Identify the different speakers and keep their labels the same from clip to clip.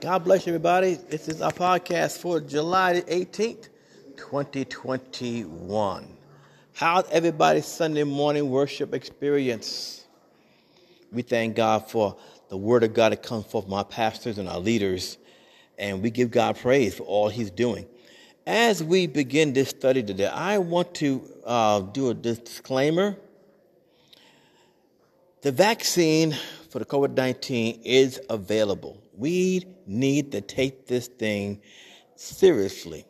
Speaker 1: God bless you, everybody. This is our podcast for July 18th, 2021. How's everybody's Sunday morning worship experience? We thank God for the word of God that comes forth from our pastors and our leaders, and we give God praise for all He's doing. As we begin this study today, I want to uh, do a disclaimer. The vaccine for the COVID 19 is available. We need to take this thing seriously.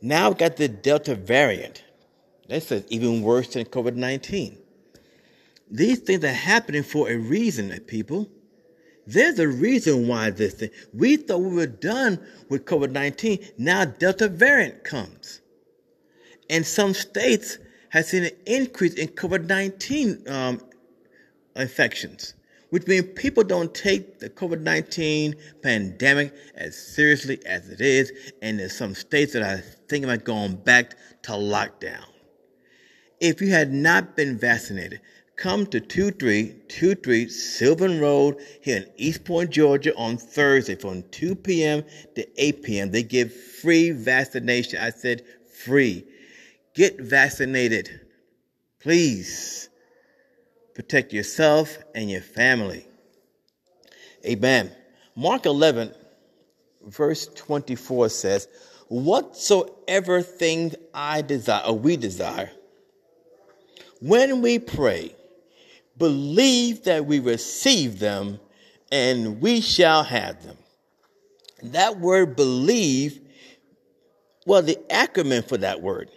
Speaker 1: Now we've got the Delta variant. This is even worse than COVID 19. These things are happening for a reason, people. There's a reason why this thing. We thought we were done with COVID 19. Now Delta variant comes. And some states have seen an increase in COVID 19 um, infections which means people don't take the COVID 19 pandemic as seriously as it is. And there's some states that are thinking about going back to lockdown. If you had not been vaccinated, come to 2323 Sylvan Road here in East Point, Georgia on Thursday from 2 p.m. to 8 p.m. They give free vaccination. I said free. Get vaccinated. Please protect yourself and your family. Amen. Mark 11, verse 24 says, Whatsoever things I desire, or we desire, when we pray, believe that we receive them and we shall have them. That word believe, well, the acronym for that word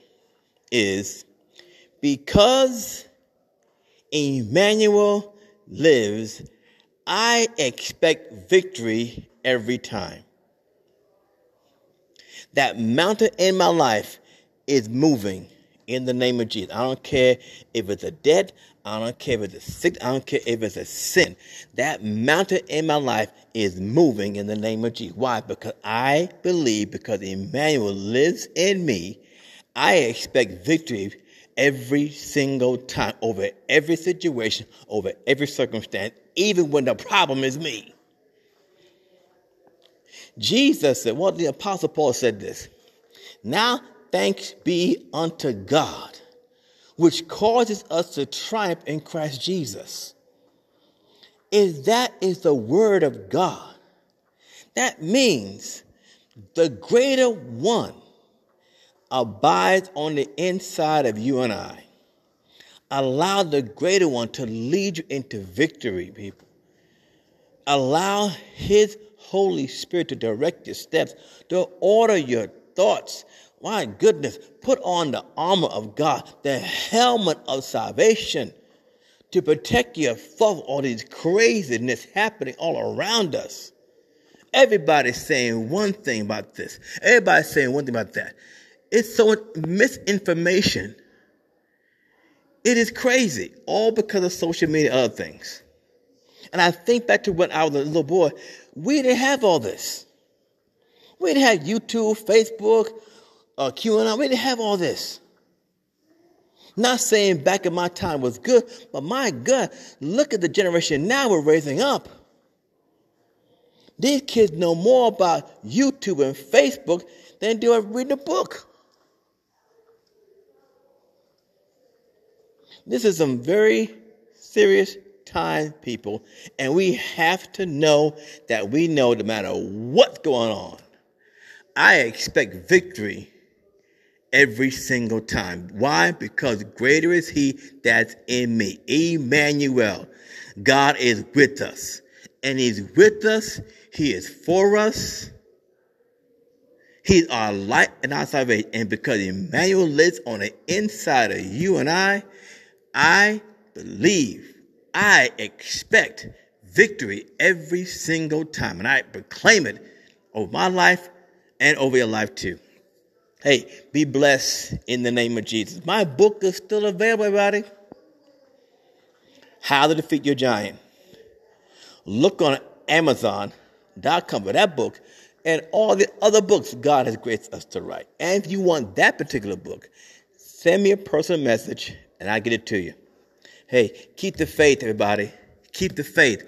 Speaker 1: is because Emmanuel lives, I expect victory every time. That mountain in my life is moving in the name of Jesus. I don't care if it's a debt, I don't care if it's a sick, I don't care if it's a sin. That mountain in my life is moving in the name of Jesus. Why? Because I believe, because Emmanuel lives in me, I expect victory every single time, over every situation, over every circumstance, even when the problem is me. Jesus said, well, the Apostle Paul said this Now thanks be unto God, which causes us to triumph in Christ Jesus. Is that is the word of God. That means the greater one abides on the inside of you and I. Allow the greater one to lead you into victory, people. Allow his Holy Spirit to direct your steps, to order your thoughts. My goodness, put on the armor of God, the helmet of salvation to protect you from all this craziness happening all around us. Everybody's saying one thing about this. Everybody's saying one thing about that. It's so misinformation. It is crazy, all because of social media and other things. And I think back to when I was a little boy, we didn't have all this. We didn't have YouTube, Facebook, uh, QAnon. We didn't have all this. Not saying back in my time was good, but my God, look at the generation now we're raising up. These kids know more about YouTube and Facebook than they do reading a book. This is some very serious time, people, and we have to know that we know no matter what's going on, I expect victory every single time. Why? Because greater is He that's in me. Emmanuel. God is with us. And He's with us. He is for us. He's our light and our salvation. And because Emmanuel lives on the inside of you and I, I believe, I expect victory every single time. And I proclaim it over my life and over your life too. Hey, be blessed in the name of Jesus. My book is still available, everybody. How to Defeat Your Giant. Look on Amazon.com for that book and all the other books God has graced us to write. And if you want that particular book, send me a personal message and I get it to you. Hey, keep the faith, everybody. Keep the faith.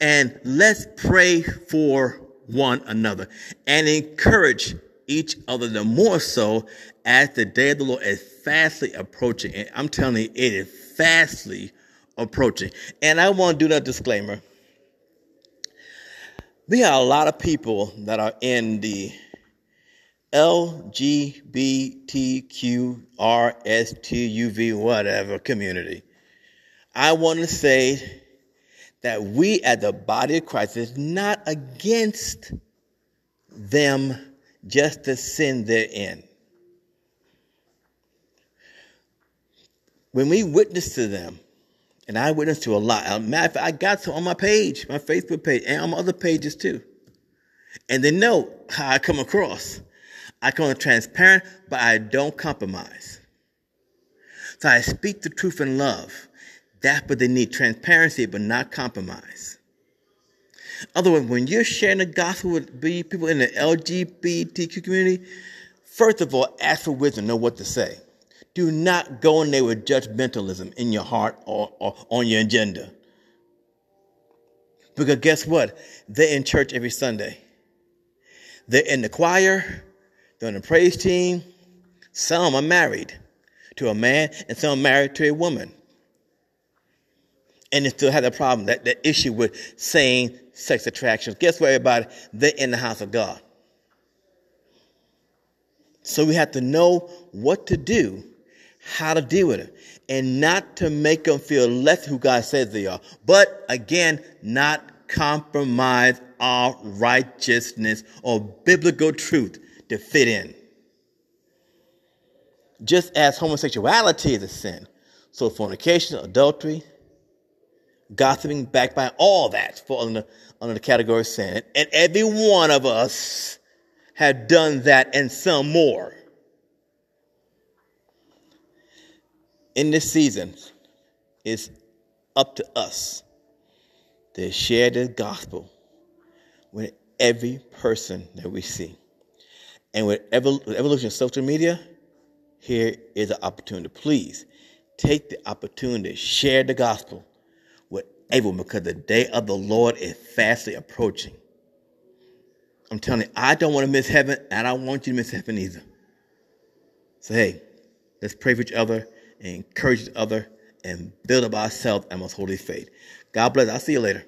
Speaker 1: And let's pray for one another and encourage each other the more so as the day of the Lord is fastly approaching. And I'm telling you, it is fastly approaching. And I want to do that disclaimer. We have a lot of people that are in the LGBTQRSTUV, whatever community. I want to say that we as the body of Christ is not against them just the sin they're in. When we witness to them, and I witness to a lot. Matter of fact, I got some on my page, my Facebook page, and on my other pages too. And they know how I come across. I come transparent, but I don't compromise. So I speak the truth in love. That's what they need transparency, but not compromise. Otherwise, when you're sharing the gospel with people in the LGBTQ community, first of all, ask for wisdom, know what to say. Do not go in there with judgmentalism in your heart or, or on your agenda. Because guess what? They're in church every Sunday. They're in the choir, on the praise team. Some are married to a man, and some are married to a woman. And they still have the problem, that, that issue with same sex attractions. Guess what, everybody? They're in the house of God. So we have to know what to do how to deal with it and not to make them feel less who God says they are. But again, not compromise our righteousness or biblical truth to fit in. Just as homosexuality is a sin, so fornication, adultery, gossiping, backbiting, all that fall under, under the category of sin. And every one of us have done that and some more. in this season, it's up to us to share the gospel with every person that we see. And with evolution of social media, here is an opportunity. Please take the opportunity to share the gospel with everyone because the day of the Lord is fastly approaching. I'm telling you, I don't want to miss heaven, and I don't want you to miss heaven either. So, hey, let's pray for each other and encourage each other and build up ourselves and most holy faith. God bless. I'll see you later.